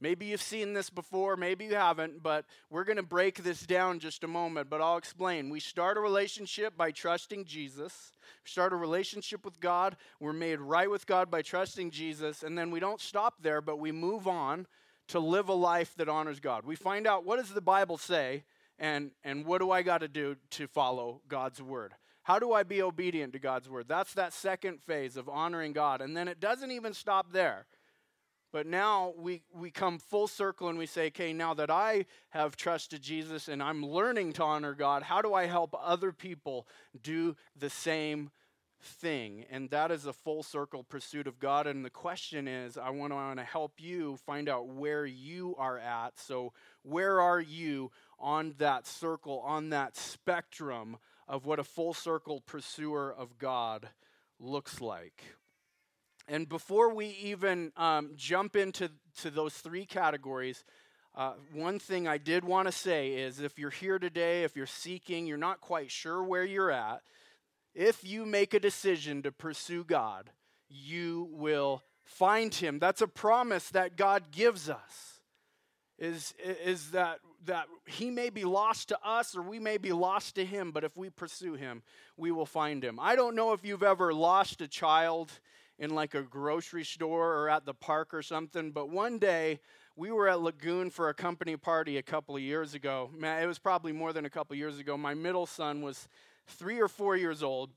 Maybe you've seen this before, maybe you haven't, but we're going to break this down just a moment, but I'll explain. We start a relationship by trusting Jesus. We start a relationship with God. We're made right with God by trusting Jesus, and then we don't stop there, but we move on to live a life that honors God. We find out what does the Bible say and and what do I got to do to follow God's word? How do I be obedient to God's word? That's that second phase of honoring God. And then it doesn't even stop there. But now we, we come full circle and we say, okay, now that I have trusted Jesus and I'm learning to honor God, how do I help other people do the same thing? And that is a full circle pursuit of God. And the question is, I want to help you find out where you are at. So, where are you on that circle, on that spectrum of what a full circle pursuer of God looks like? And before we even um, jump into to those three categories, uh, one thing I did want to say is if you're here today, if you're seeking, you're not quite sure where you're at, if you make a decision to pursue God, you will find Him. That's a promise that God gives us. Is, is that, that He may be lost to us or we may be lost to Him, but if we pursue Him, we will find Him. I don't know if you've ever lost a child in like a grocery store or at the park or something. But one day, we were at Lagoon for a company party a couple of years ago. Man, it was probably more than a couple of years ago. My middle son was three or four years old,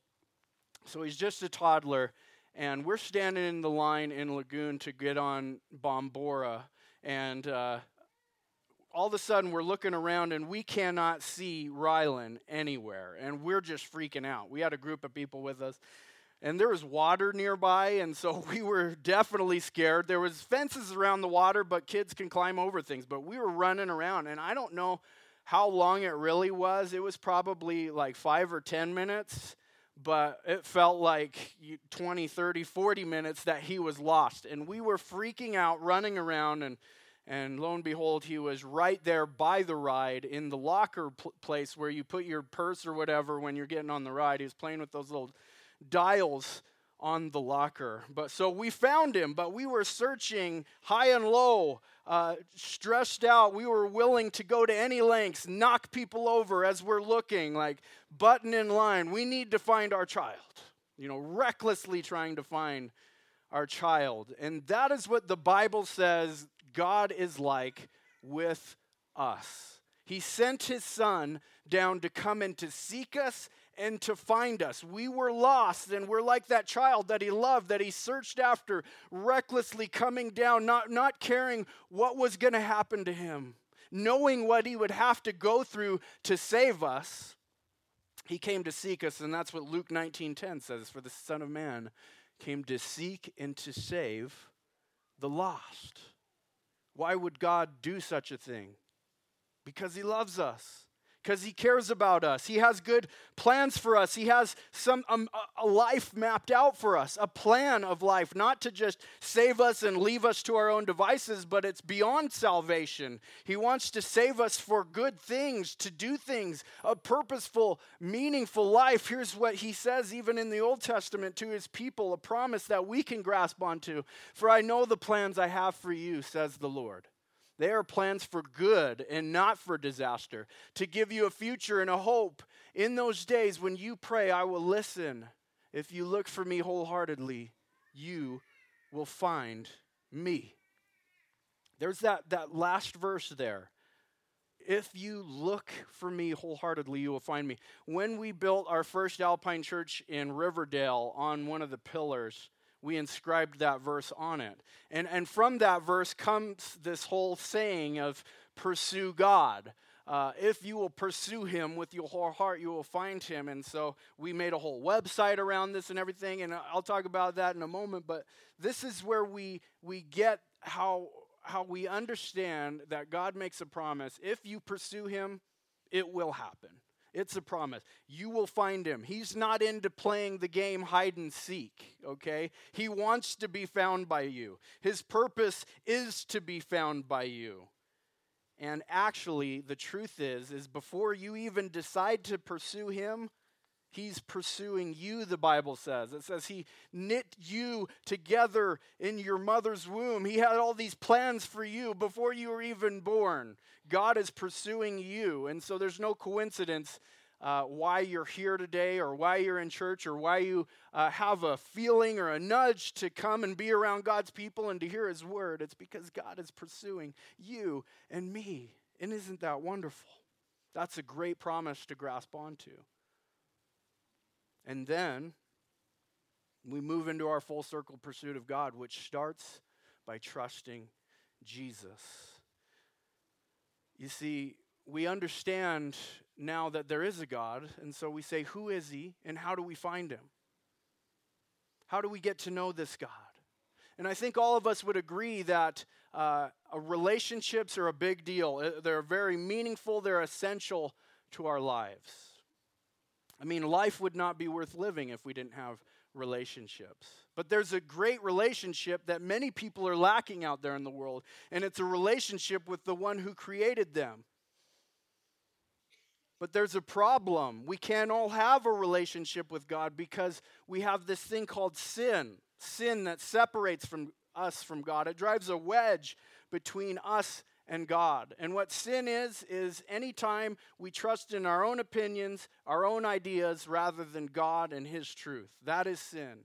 so he's just a toddler. And we're standing in the line in Lagoon to get on Bombora. And uh, all of a sudden, we're looking around and we cannot see Rylan anywhere. And we're just freaking out. We had a group of people with us and there was water nearby and so we were definitely scared. There was fences around the water but kids can climb over things. But we were running around and i don't know how long it really was. It was probably like five or ten minutes but it felt like 20 30 40 minutes that he was lost. And we were freaking out running around and and lo and behold he was right there by the ride in the locker pl- place where you put your purse or whatever when you're getting on the ride. He was playing with those little dials on the locker. But so we found him, but we were searching high and low, uh, stressed out. We were willing to go to any lengths, knock people over as we're looking, like button in line. We need to find our child, you know, recklessly trying to find our child. And that is what the Bible says God is like with us. He sent his son down to come and to seek us and to find us. We were lost, and we're like that child that he loved, that he searched after, recklessly coming down, not, not caring what was going to happen to him, knowing what he would have to go through to save us. He came to seek us, and that's what Luke 19:10 says, for the Son of Man came to seek and to save the lost. Why would God do such a thing? Because he loves us because he cares about us. He has good plans for us. He has some um, a life mapped out for us, a plan of life, not to just save us and leave us to our own devices, but it's beyond salvation. He wants to save us for good things, to do things, a purposeful, meaningful life. Here's what he says even in the Old Testament to his people, a promise that we can grasp onto. For I know the plans I have for you, says the Lord they are plans for good and not for disaster, to give you a future and a hope. In those days when you pray, I will listen. If you look for me wholeheartedly, you will find me. There's that, that last verse there. If you look for me wholeheartedly, you will find me. When we built our first Alpine church in Riverdale on one of the pillars, we inscribed that verse on it. And, and from that verse comes this whole saying of pursue God. Uh, if you will pursue him with your whole heart, you will find him. And so we made a whole website around this and everything, and I'll talk about that in a moment. But this is where we we get how how we understand that God makes a promise. If you pursue him, it will happen. It's a promise. You will find him. He's not into playing the game hide and seek, okay? He wants to be found by you. His purpose is to be found by you. And actually, the truth is is before you even decide to pursue him, He's pursuing you, the Bible says. It says He knit you together in your mother's womb. He had all these plans for you before you were even born. God is pursuing you. And so there's no coincidence uh, why you're here today or why you're in church or why you uh, have a feeling or a nudge to come and be around God's people and to hear His word. It's because God is pursuing you and me. And isn't that wonderful? That's a great promise to grasp onto. And then we move into our full circle pursuit of God, which starts by trusting Jesus. You see, we understand now that there is a God, and so we say, Who is He, and how do we find Him? How do we get to know this God? And I think all of us would agree that uh, relationships are a big deal. Uh, they're very meaningful, they're essential to our lives. I mean, life would not be worth living if we didn't have relationships. But there's a great relationship that many people are lacking out there in the world, and it's a relationship with the one who created them. But there's a problem. We can't all have a relationship with God because we have this thing called sin sin that separates from us from God. It drives a wedge between us and God. And what sin is, is anytime we trust in our own opinions, our own ideas, rather than God and His truth. That is sin.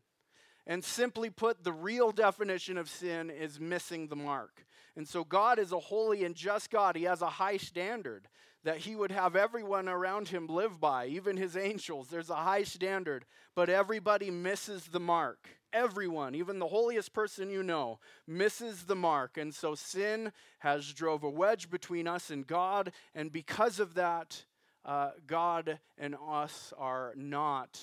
And simply put, the real definition of sin is missing the mark. And so God is a holy and just God. He has a high standard that He would have everyone around Him live by, even His angels. There's a high standard, but everybody misses the mark. Everyone, even the holiest person you know, misses the mark. And so sin has drove a wedge between us and God. And because of that, uh, God and us are not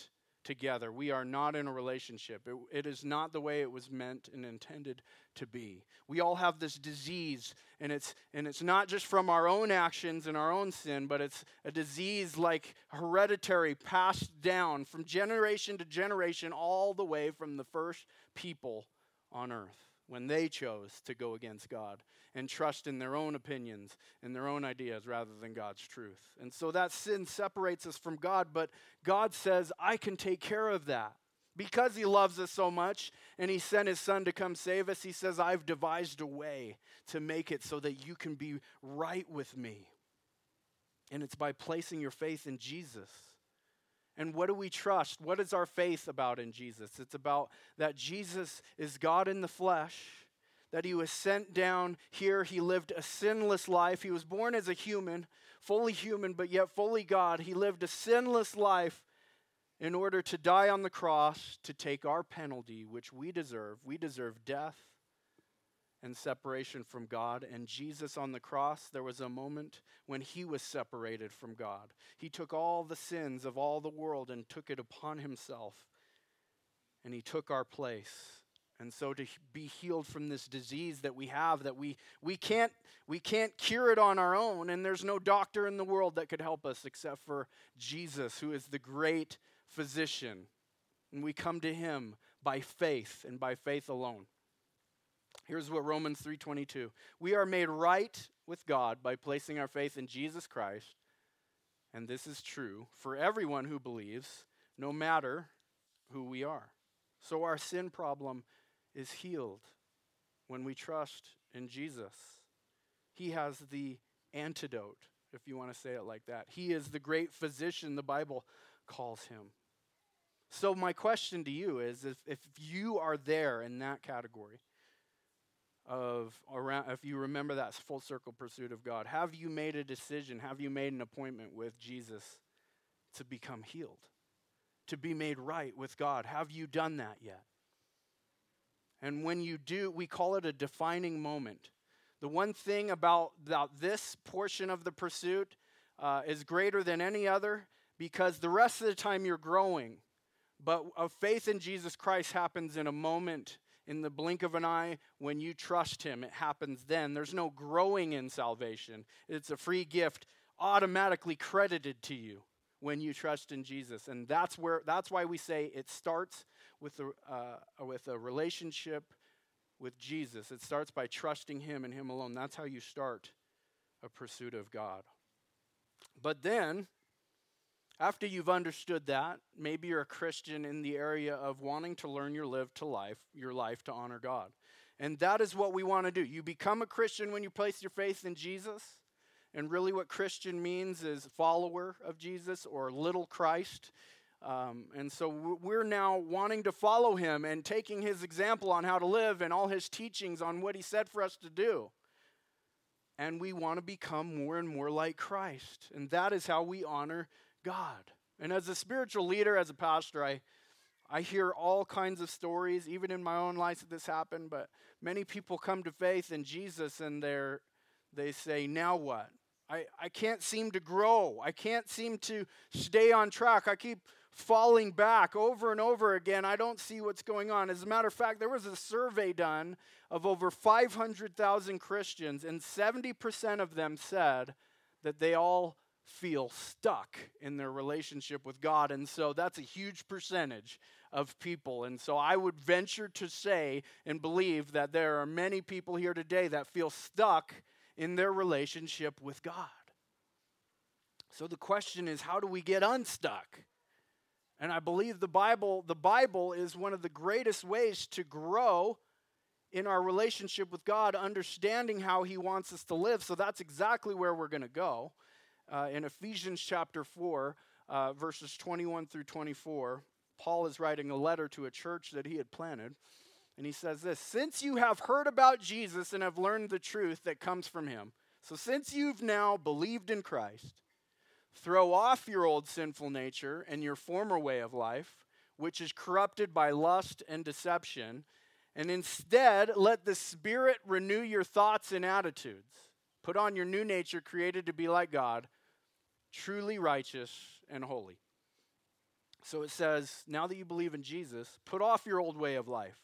together. We are not in a relationship. It, it is not the way it was meant and intended to be. We all have this disease, and it's, and it's not just from our own actions and our own sin, but it's a disease like hereditary, passed down from generation to generation, all the way from the first people on earth when they chose to go against God and trust in their own opinions and their own ideas rather than God's truth. And so that sin separates us from God, but God says, I can take care of that. Because he loves us so much and he sent his son to come save us, he says, I've devised a way to make it so that you can be right with me. And it's by placing your faith in Jesus. And what do we trust? What is our faith about in Jesus? It's about that Jesus is God in the flesh, that he was sent down here. He lived a sinless life. He was born as a human, fully human, but yet fully God. He lived a sinless life in order to die on the cross to take our penalty, which we deserve. We deserve death and separation from God. And Jesus on the cross, there was a moment when he was separated from God. He took all the sins of all the world and took it upon himself. And he took our place. And so to be healed from this disease that we have that we we can't we can't cure it on our own and there's no doctor in the world that could help us except for Jesus who is the great physician. And we come to him by faith and by faith alone. Here's what Romans 3:22. We are made right with God by placing our faith in Jesus Christ. And this is true for everyone who believes, no matter who we are. So our sin problem is healed when we trust in Jesus. He has the antidote, if you want to say it like that. He is the great physician, the Bible calls him. So, my question to you is if, if you are there in that category, of around if you remember that full circle pursuit of God have you made a decision have you made an appointment with Jesus to become healed to be made right with God? Have you done that yet? And when you do we call it a defining moment. The one thing about, about this portion of the pursuit uh, is greater than any other because the rest of the time you're growing. But a faith in Jesus Christ happens in a moment in the blink of an eye when you trust Him. It happens then. There's no growing in salvation, it's a free gift automatically credited to you when you trust in Jesus. And that's, where, that's why we say it starts with a, uh, with a relationship with Jesus. It starts by trusting Him and Him alone. That's how you start a pursuit of God. But then, After you've understood that, maybe you're a Christian in the area of wanting to learn your live to life, your life to honor God. And that is what we want to do. You become a Christian when you place your faith in Jesus. And really, what Christian means is follower of Jesus or little Christ. Um, and so we're now wanting to follow him and taking his example on how to live and all his teachings on what he said for us to do. And we want to become more and more like Christ. And that is how we honor God. And as a spiritual leader, as a pastor, I, I hear all kinds of stories, even in my own life that this happened, but many people come to faith in Jesus and they're, they say, now what? I, I can't seem to grow. I can't seem to stay on track. I keep falling back over and over again. I don't see what's going on. As a matter of fact, there was a survey done of over 500,000 Christians, and 70% of them said that they all feel stuck in their relationship with God. And so that's a huge percentage of people. And so I would venture to say and believe that there are many people here today that feel stuck in their relationship with God. So the question is how do we get unstuck? And I believe the Bible the Bible is one of the greatest ways to grow in our relationship with God, understanding how he wants us to live. So that's exactly where we're going to go uh, in Ephesians chapter 4, uh, verses 21 through 24, Paul is writing a letter to a church that he had planted. And he says this Since you have heard about Jesus and have learned the truth that comes from him, so since you've now believed in Christ, throw off your old sinful nature and your former way of life, which is corrupted by lust and deception, and instead let the Spirit renew your thoughts and attitudes. Put on your new nature, created to be like God, truly righteous and holy. So it says, now that you believe in Jesus, put off your old way of life.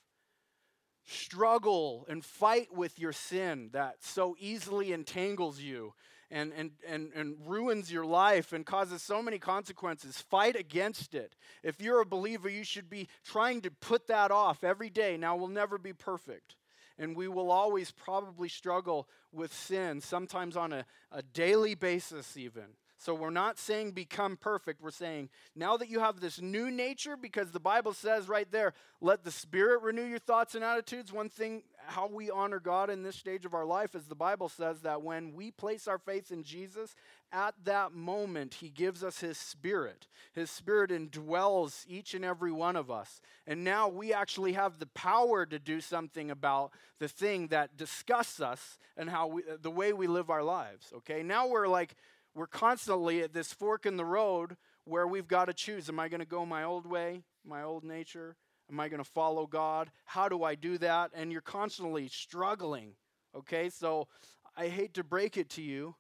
Struggle and fight with your sin that so easily entangles you and, and, and, and ruins your life and causes so many consequences. Fight against it. If you're a believer, you should be trying to put that off every day. Now, we'll never be perfect. And we will always probably struggle with sin, sometimes on a, a daily basis, even. So we're not saying become perfect. We're saying now that you have this new nature, because the Bible says right there, let the Spirit renew your thoughts and attitudes. One thing, how we honor God in this stage of our life is the Bible says that when we place our faith in Jesus, at that moment, He gives us His Spirit. His Spirit indwells each and every one of us. And now we actually have the power to do something about the thing that disgusts us and how we, the way we live our lives. Okay, now we're like, we're constantly at this fork in the road where we've got to choose am I going to go my old way, my old nature? Am I going to follow God? How do I do that? And you're constantly struggling. Okay, so I hate to break it to you.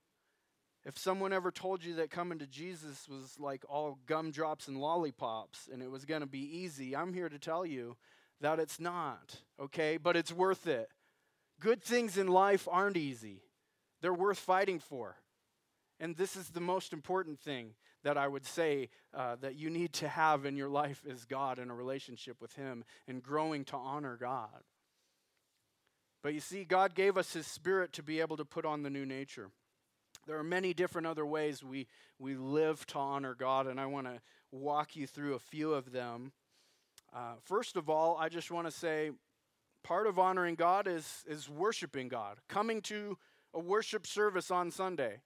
If someone ever told you that coming to Jesus was like all gumdrops and lollipops and it was going to be easy, I'm here to tell you that it's not, okay? But it's worth it. Good things in life aren't easy, they're worth fighting for. And this is the most important thing that I would say uh, that you need to have in your life is God and a relationship with Him and growing to honor God. But you see, God gave us His Spirit to be able to put on the new nature. There are many different other ways we, we live to honor God, and I want to walk you through a few of them. Uh, first of all, I just want to say part of honoring God is, is worshiping God, coming to a worship service on Sunday.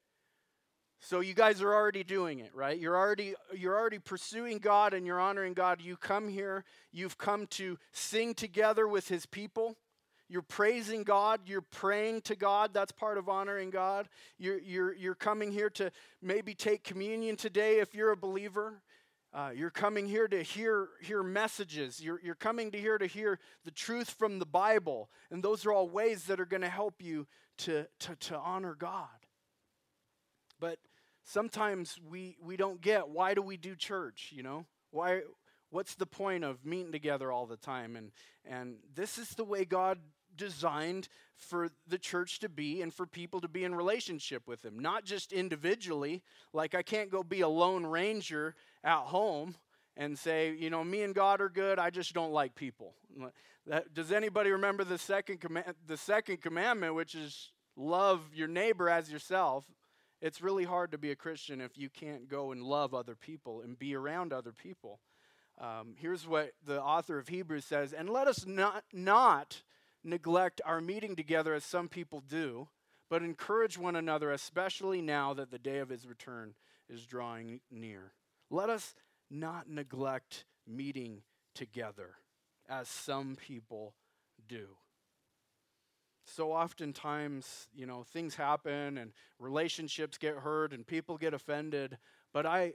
So you guys are already doing it, right? You're already you're already pursuing God and you're honoring God. You come here, you've come to sing together with his people. You're praising God, you're praying to God. That's part of honoring God. You're, you're, you're coming here to maybe take communion today if you're a believer. Uh, you're coming here to hear, hear messages. You're, you're coming to here to hear the truth from the Bible. And those are all ways that are going to help you to, to, to honor God. But sometimes we, we don't get why do we do church, you know? Why what's the point of meeting together all the time? And and this is the way God designed for the church to be and for people to be in relationship with him, not just individually. Like I can't go be a lone ranger at home and say, you know, me and God are good. I just don't like people. That, does anybody remember the second command, the second commandment, which is love your neighbor as yourself? It's really hard to be a Christian if you can't go and love other people and be around other people. Um, here's what the author of Hebrews says And let us not, not neglect our meeting together as some people do, but encourage one another, especially now that the day of his return is drawing near. Let us not neglect meeting together as some people do. So oftentimes, you know, things happen and relationships get hurt and people get offended, but I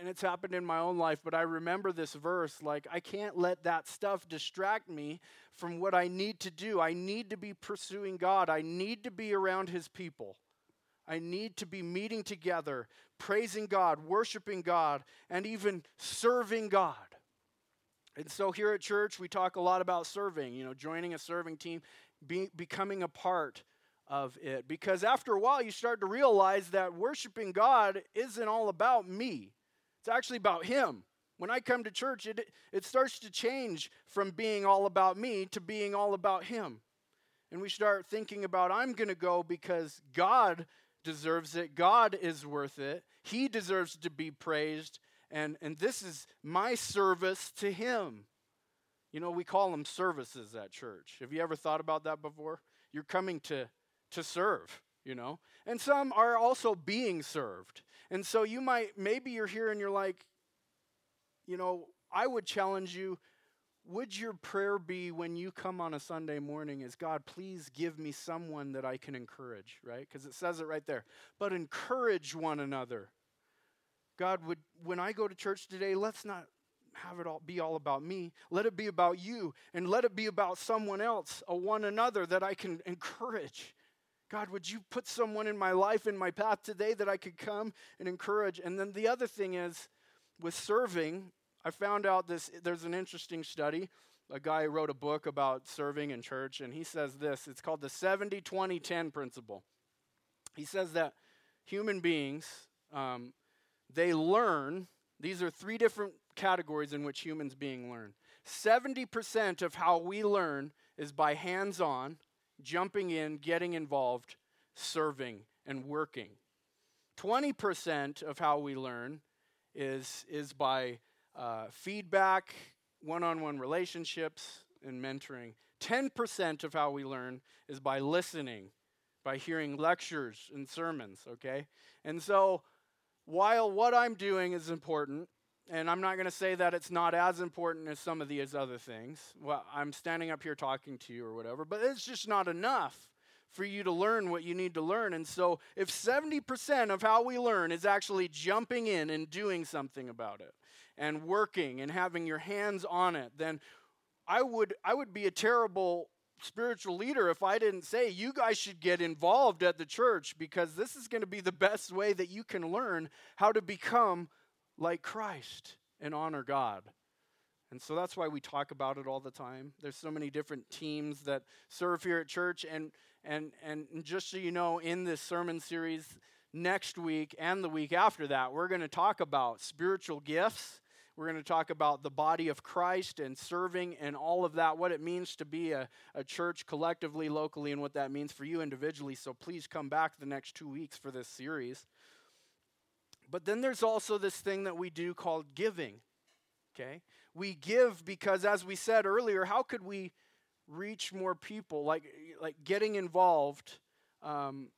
and it's happened in my own life, but I remember this verse like, I can't let that stuff distract me from what I need to do. I need to be pursuing God, I need to be around His people. I need to be meeting together, praising God, worshiping God, and even serving God. And so here at church, we talk a lot about serving, you know, joining a serving team, be, becoming a part of it. Because after a while, you start to realize that worshiping God isn't all about me. It's actually about Him. When I come to church, it, it starts to change from being all about me to being all about Him. And we start thinking about, I'm going to go because God deserves it, God is worth it, He deserves to be praised, and, and this is my service to Him. You know, we call them services at church. Have you ever thought about that before? You're coming to, to serve, you know? And some are also being served. And so you might, maybe you're here and you're like, you know, I would challenge you would your prayer be when you come on a Sunday morning is God, please give me someone that I can encourage, right? Because it says it right there. But encourage one another. God, would when I go to church today, let's not have it all be all about me. Let it be about you and let it be about someone else, a one another that I can encourage. God, would you put someone in my life, in my path today that I could come and encourage? And then the other thing is, with serving, I found out this there's an interesting study. A guy wrote a book about serving in church, and he says this it's called the 70 20 10 principle. He says that human beings, um, they learn, these are three different categories in which humans being learn. 70% of how we learn is by hands on, jumping in, getting involved, serving, and working. 20% of how we learn is, is by uh, feedback, one on one relationships, and mentoring. 10% of how we learn is by listening, by hearing lectures and sermons, okay? And so, while what I'm doing is important, and I'm not going to say that it's not as important as some of these other things. Well, I'm standing up here talking to you or whatever, but it's just not enough for you to learn what you need to learn. And so, if 70% of how we learn is actually jumping in and doing something about it and working and having your hands on it, then I would I would be a terrible spiritual leader if I didn't say you guys should get involved at the church because this is going to be the best way that you can learn how to become like Christ and honor God. And so that's why we talk about it all the time. There's so many different teams that serve here at church and and and just so you know in this sermon series next week and the week after that, we're going to talk about spiritual gifts. We're going to talk about the body of Christ and serving and all of that, what it means to be a, a church collectively, locally, and what that means for you individually. So please come back the next two weeks for this series. But then there's also this thing that we do called giving. Okay? We give because, as we said earlier, how could we reach more people? Like, like getting involved um,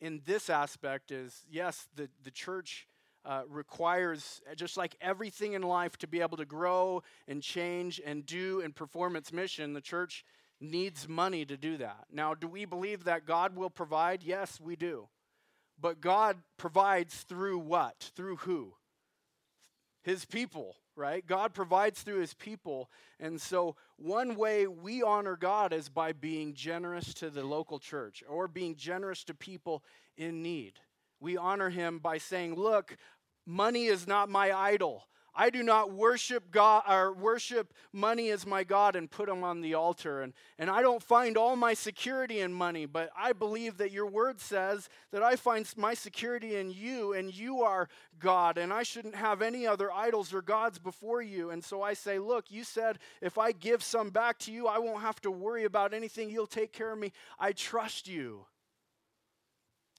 in this aspect is yes, the, the church uh, requires, just like everything in life, to be able to grow and change and do and perform its mission. The church needs money to do that. Now, do we believe that God will provide? Yes, we do. But God provides through what? Through who? His people, right? God provides through his people. And so, one way we honor God is by being generous to the local church or being generous to people in need. We honor him by saying, Look, money is not my idol. I do not worship God or worship money as my God and put them on the altar. And, and I don't find all my security in money, but I believe that your word says that I find my security in you and you are God, and I shouldn't have any other idols or gods before you. And so I say, Look, you said if I give some back to you, I won't have to worry about anything. You'll take care of me. I trust you.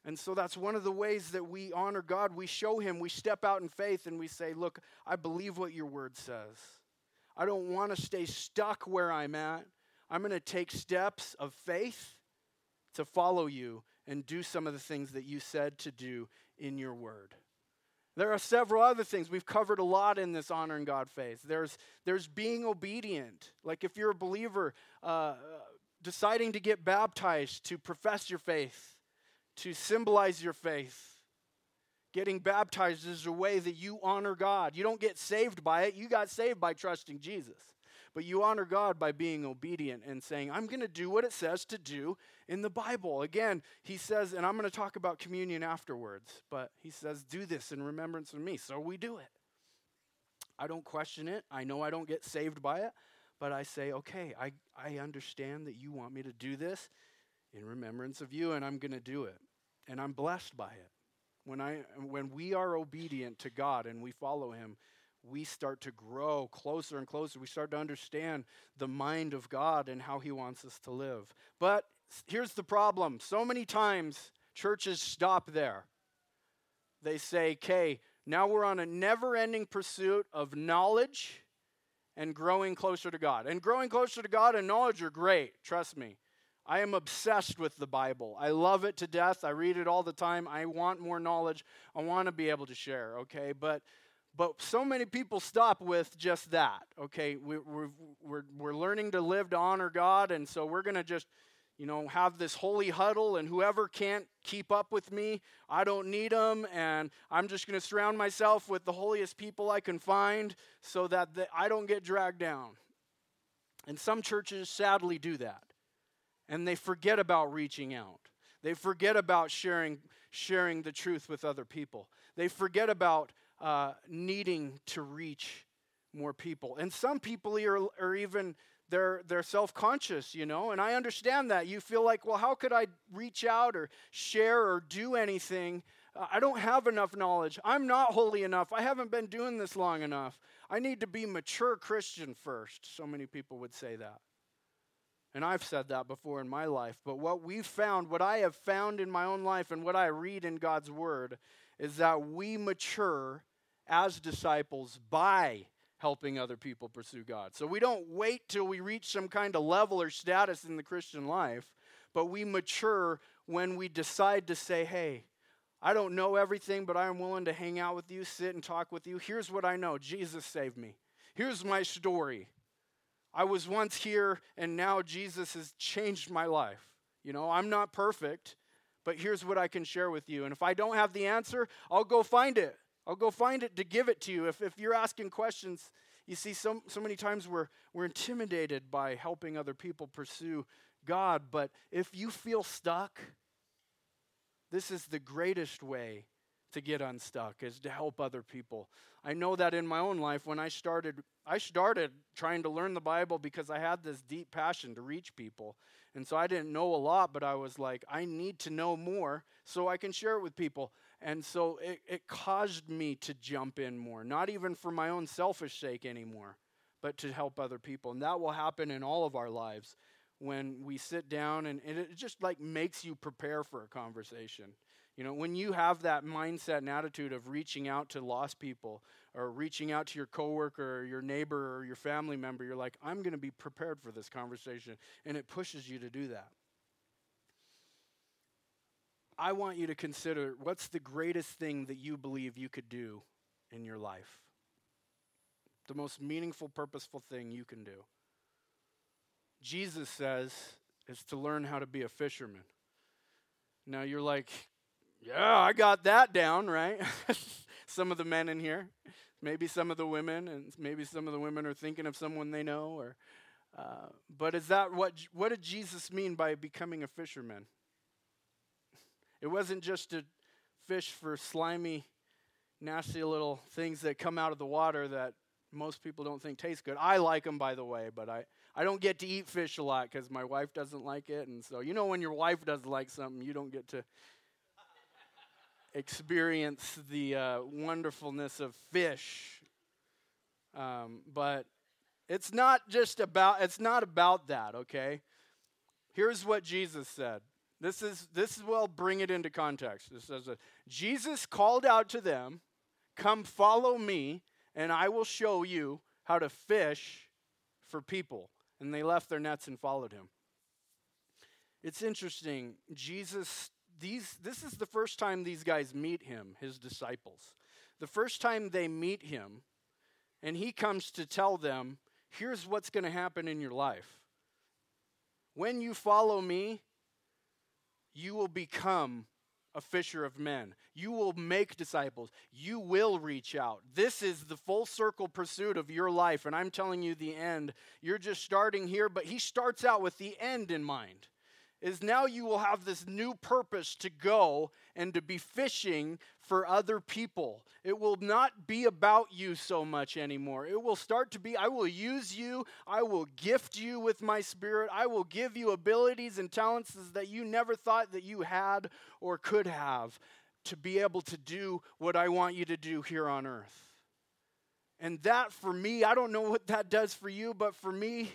And so that's one of the ways that we honor God. We show Him, we step out in faith, and we say, Look, I believe what your word says. I don't want to stay stuck where I'm at. I'm going to take steps of faith to follow you and do some of the things that you said to do in your word. There are several other things. We've covered a lot in this honoring God phase. There's, there's being obedient. Like if you're a believer, uh, deciding to get baptized to profess your faith, to symbolize your faith. Getting baptized is a way that you honor God. You don't get saved by it, you got saved by trusting Jesus. But you honor God by being obedient and saying, I'm going to do what it says to do in the Bible. Again, he says, and I'm going to talk about communion afterwards, but he says, do this in remembrance of me. So we do it. I don't question it. I know I don't get saved by it, but I say, okay, I, I understand that you want me to do this in remembrance of you, and I'm going to do it. And I'm blessed by it. When, I, when we are obedient to God and we follow Him, we start to grow closer and closer. We start to understand the mind of God and how He wants us to live. But here's the problem so many times churches stop there. They say, okay, now we're on a never ending pursuit of knowledge and growing closer to God. And growing closer to God and knowledge are great, trust me. I am obsessed with the Bible. I love it to death. I read it all the time. I want more knowledge. I want to be able to share, okay? But but so many people stop with just that, okay? We, we're, we're, we're learning to live to honor God, and so we're going to just, you know, have this holy huddle, and whoever can't keep up with me, I don't need them, and I'm just going to surround myself with the holiest people I can find so that the, I don't get dragged down. And some churches sadly do that and they forget about reaching out. They forget about sharing, sharing the truth with other people. They forget about uh, needing to reach more people. And some people are, are even they're they're self-conscious, you know, and I understand that. You feel like, well, how could I reach out or share or do anything? Uh, I don't have enough knowledge. I'm not holy enough. I haven't been doing this long enough. I need to be mature Christian first. So many people would say that. And I've said that before in my life. But what we've found, what I have found in my own life, and what I read in God's Word, is that we mature as disciples by helping other people pursue God. So we don't wait till we reach some kind of level or status in the Christian life, but we mature when we decide to say, hey, I don't know everything, but I am willing to hang out with you, sit and talk with you. Here's what I know Jesus saved me. Here's my story. I was once here and now Jesus has changed my life. You know, I'm not perfect, but here's what I can share with you. And if I don't have the answer, I'll go find it. I'll go find it to give it to you. If, if you're asking questions, you see, so, so many times we're, we're intimidated by helping other people pursue God. But if you feel stuck, this is the greatest way to get unstuck is to help other people. I know that in my own life when I started I started trying to learn the Bible because I had this deep passion to reach people. And so I didn't know a lot, but I was like, I need to know more so I can share it with people. And so it, it caused me to jump in more, not even for my own selfish sake anymore, but to help other people. And that will happen in all of our lives when we sit down and, and it just like makes you prepare for a conversation. You know, when you have that mindset and attitude of reaching out to lost people or reaching out to your coworker or your neighbor or your family member, you're like, I'm going to be prepared for this conversation. And it pushes you to do that. I want you to consider what's the greatest thing that you believe you could do in your life? The most meaningful, purposeful thing you can do. Jesus says is to learn how to be a fisherman. Now you're like, yeah, I got that down, right? some of the men in here, maybe some of the women, and maybe some of the women are thinking of someone they know. Or, uh, but is that what? What did Jesus mean by becoming a fisherman? It wasn't just to fish for slimy, nasty little things that come out of the water that most people don't think taste good. I like them, by the way, but I, I don't get to eat fish a lot because my wife doesn't like it. And so, you know, when your wife doesn't like something, you don't get to experience the uh, wonderfulness of fish. Um, but it's not just about it's not about that, okay? Here's what Jesus said. This is this will bring it into context. This says Jesus called out to them, "Come follow me, and I will show you how to fish for people." And they left their nets and followed him. It's interesting. Jesus these this is the first time these guys meet him, his disciples. The first time they meet him, and he comes to tell them, here's what's going to happen in your life. When you follow me, you will become a fisher of men. You will make disciples. You will reach out. This is the full circle pursuit of your life. And I'm telling you the end. You're just starting here, but he starts out with the end in mind is now you will have this new purpose to go and to be fishing for other people. It will not be about you so much anymore. It will start to be I will use you, I will gift you with my spirit, I will give you abilities and talents that you never thought that you had or could have to be able to do what I want you to do here on earth. And that for me, I don't know what that does for you, but for me,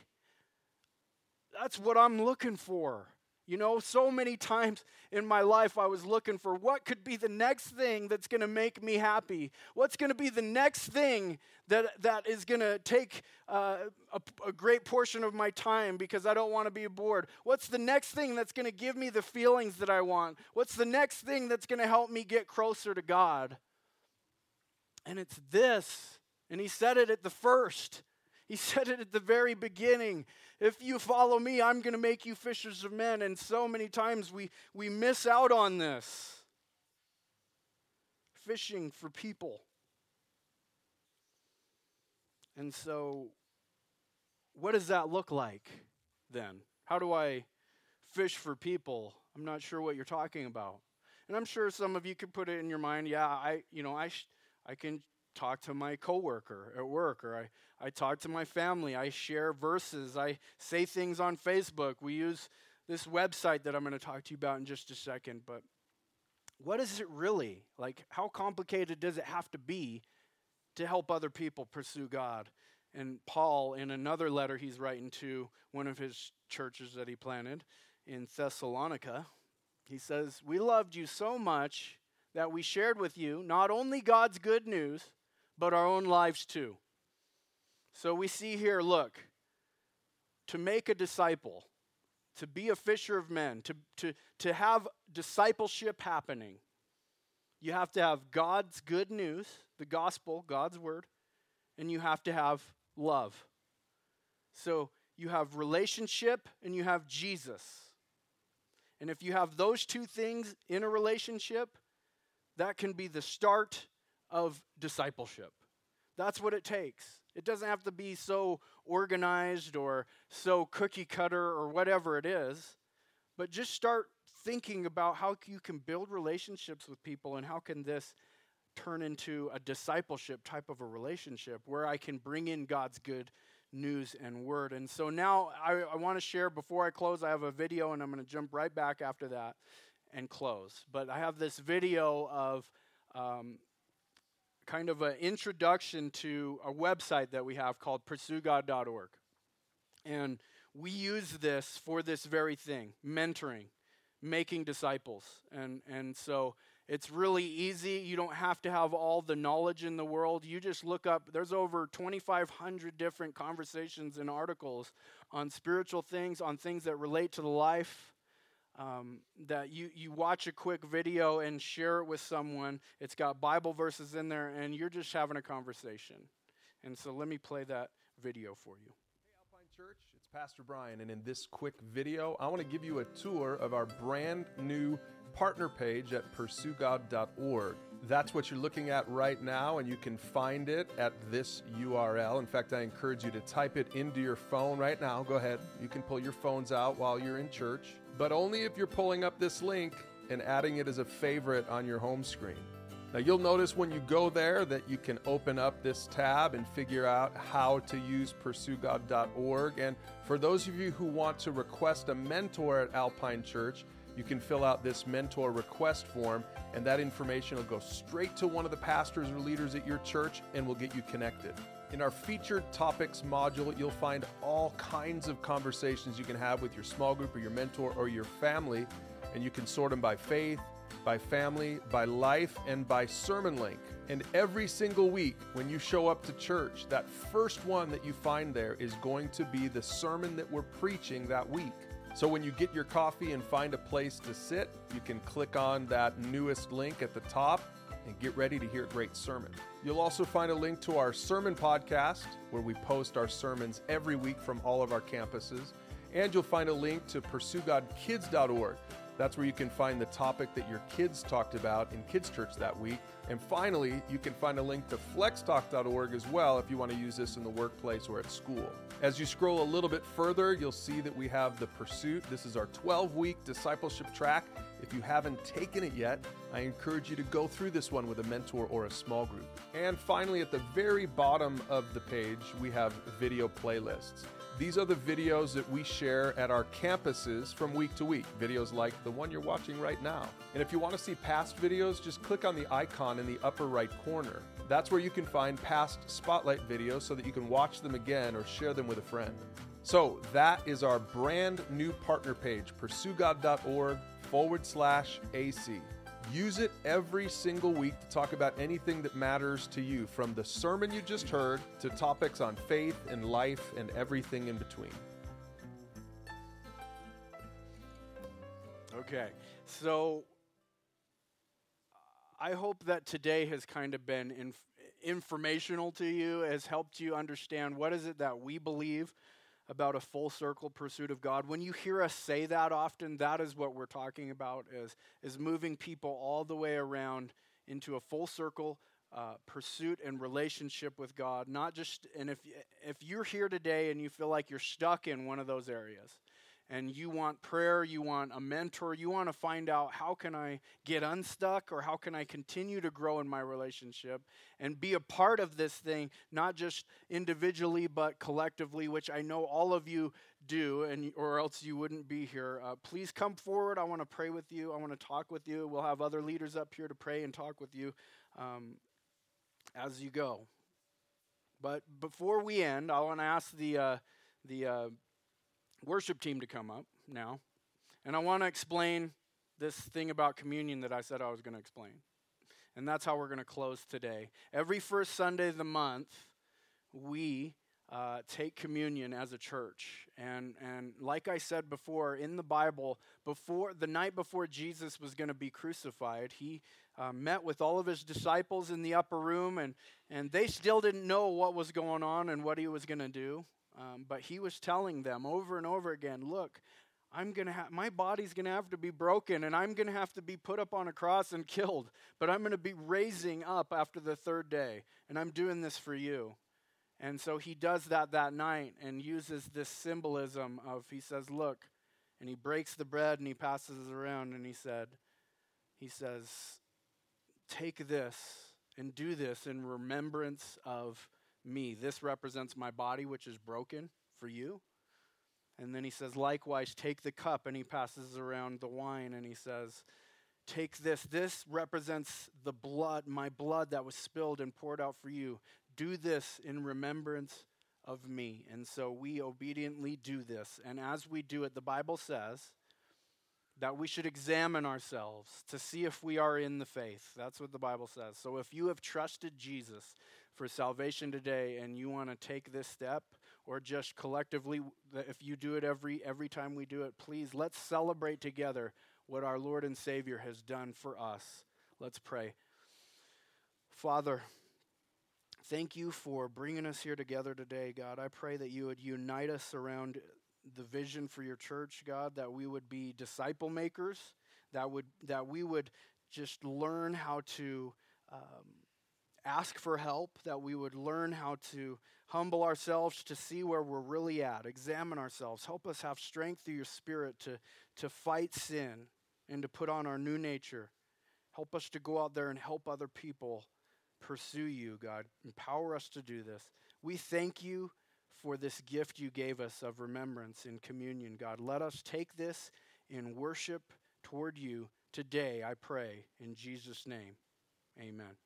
that's what I'm looking for. You know, so many times in my life, I was looking for what could be the next thing that's going to make me happy. What's going to be the next thing that, that is going to take uh, a, a great portion of my time because I don't want to be bored? What's the next thing that's going to give me the feelings that I want? What's the next thing that's going to help me get closer to God? And it's this. And he said it at the first. He said it at the very beginning. If you follow me, I'm going to make you fishers of men. And so many times we, we miss out on this. Fishing for people. And so, what does that look like then? How do I fish for people? I'm not sure what you're talking about. And I'm sure some of you could put it in your mind, yeah, I, you know, I, sh- I can talk to my coworker at work or I, I talk to my family. I share verses. I say things on Facebook. We use this website that I'm going to talk to you about in just a second. But what is it really? Like, how complicated does it have to be to help other people pursue God? And Paul, in another letter he's writing to one of his churches that he planted in Thessalonica, he says, We loved you so much that we shared with you not only God's good news, but our own lives too. So we see here look, to make a disciple, to be a fisher of men, to, to, to have discipleship happening, you have to have God's good news, the gospel, God's word, and you have to have love. So you have relationship and you have Jesus. And if you have those two things in a relationship, that can be the start of discipleship. That's what it takes. It doesn't have to be so organized or so cookie cutter or whatever it is, but just start thinking about how you can build relationships with people and how can this turn into a discipleship type of a relationship where I can bring in God's good news and word. And so now I, I want to share before I close, I have a video and I'm going to jump right back after that and close. But I have this video of um, kind of an introduction to a website that we have called pursuegod.org. And we use this for this very thing mentoring, making disciples. And, and so it's really easy. You don't have to have all the knowledge in the world. You just look up, there's over 2,500 different conversations and articles on spiritual things, on things that relate to the life um, that you, you watch a quick video and share it with someone. It's got Bible verses in there, and you're just having a conversation. And so let me play that video for you. Hey, Alpine Church, it's Pastor Brian, and in this quick video, I want to give you a tour of our brand new partner page at pursuegod.org. That's what you're looking at right now, and you can find it at this URL. In fact, I encourage you to type it into your phone right now. Go ahead. You can pull your phones out while you're in church but only if you're pulling up this link and adding it as a favorite on your home screen. Now, you'll notice when you go there that you can open up this tab and figure out how to use pursuegod.org. And for those of you who want to request a mentor at Alpine Church, you can fill out this mentor request form, and that information will go straight to one of the pastors or leaders at your church and will get you connected. In our featured topics module, you'll find all kinds of conversations you can have with your small group or your mentor or your family. And you can sort them by faith, by family, by life, and by sermon link. And every single week, when you show up to church, that first one that you find there is going to be the sermon that we're preaching that week. So when you get your coffee and find a place to sit, you can click on that newest link at the top and get ready to hear a great sermon. You'll also find a link to our sermon podcast where we post our sermons every week from all of our campuses. And you'll find a link to pursuegodkids.org. That's where you can find the topic that your kids talked about in Kids Church that week. And finally, you can find a link to flextalk.org as well if you want to use this in the workplace or at school. As you scroll a little bit further, you'll see that we have the Pursuit. This is our 12 week discipleship track. If you haven't taken it yet, I encourage you to go through this one with a mentor or a small group. And finally, at the very bottom of the page, we have video playlists. These are the videos that we share at our campuses from week to week, videos like the one you're watching right now. And if you want to see past videos, just click on the icon in the upper right corner. That's where you can find past spotlight videos so that you can watch them again or share them with a friend. So that is our brand new partner page, pursuegod.org forward slash AC. Use it every single week to talk about anything that matters to you, from the sermon you just heard to topics on faith and life and everything in between. Okay, so I hope that today has kind of been inf- informational to you, has helped you understand what is it that we believe about a full circle pursuit of God. When you hear us say that often, that is what we're talking about is, is moving people all the way around into a full circle uh, pursuit and relationship with God. Not just, and if, if you're here today and you feel like you're stuck in one of those areas, and you want prayer, you want a mentor, you want to find out how can I get unstuck or how can I continue to grow in my relationship and be a part of this thing, not just individually but collectively, which I know all of you do, and or else you wouldn't be here. Uh, please come forward. I want to pray with you. I want to talk with you. We'll have other leaders up here to pray and talk with you um, as you go. But before we end, I want to ask the uh, the uh, worship team to come up now. And I want to explain this thing about communion that I said I was going to explain. And that's how we're going to close today. Every first Sunday of the month, we uh, take communion as a church. And, and like I said before, in the Bible, before the night before Jesus was going to be crucified, he uh, met with all of his disciples in the upper room, and, and they still didn't know what was going on and what he was going to do. Um, but he was telling them over and over again look, I'm going to have, my body's going to have to be broken and I'm going to have to be put up on a cross and killed, but I'm going to be raising up after the third day, and I'm doing this for you. And so he does that that night and uses this symbolism of, he says, look, and he breaks the bread and he passes it around and he said, he says, take this and do this in remembrance of me. This represents my body, which is broken for you. And then he says, likewise, take the cup, and he passes around the wine, and he says, Take this. This represents the blood, my blood that was spilled and poured out for you. Do this in remembrance of me. And so we obediently do this. And as we do it, the Bible says that we should examine ourselves to see if we are in the faith. That's what the Bible says. So if you have trusted Jesus, for salvation today and you want to take this step or just collectively if you do it every every time we do it please let's celebrate together what our Lord and Savior has done for us. Let's pray. Father thank you for bringing us here together today god. I pray that you would unite us around the vision for your church god that we would be disciple makers that would that we would just learn how to um, ask for help, that we would learn how to humble ourselves to see where we're really at, examine ourselves. Help us have strength through your Spirit to, to fight sin and to put on our new nature. Help us to go out there and help other people pursue you, God. Empower us to do this. We thank you for this gift you gave us of remembrance in communion, God. Let us take this in worship toward you today, I pray, in Jesus' name. Amen.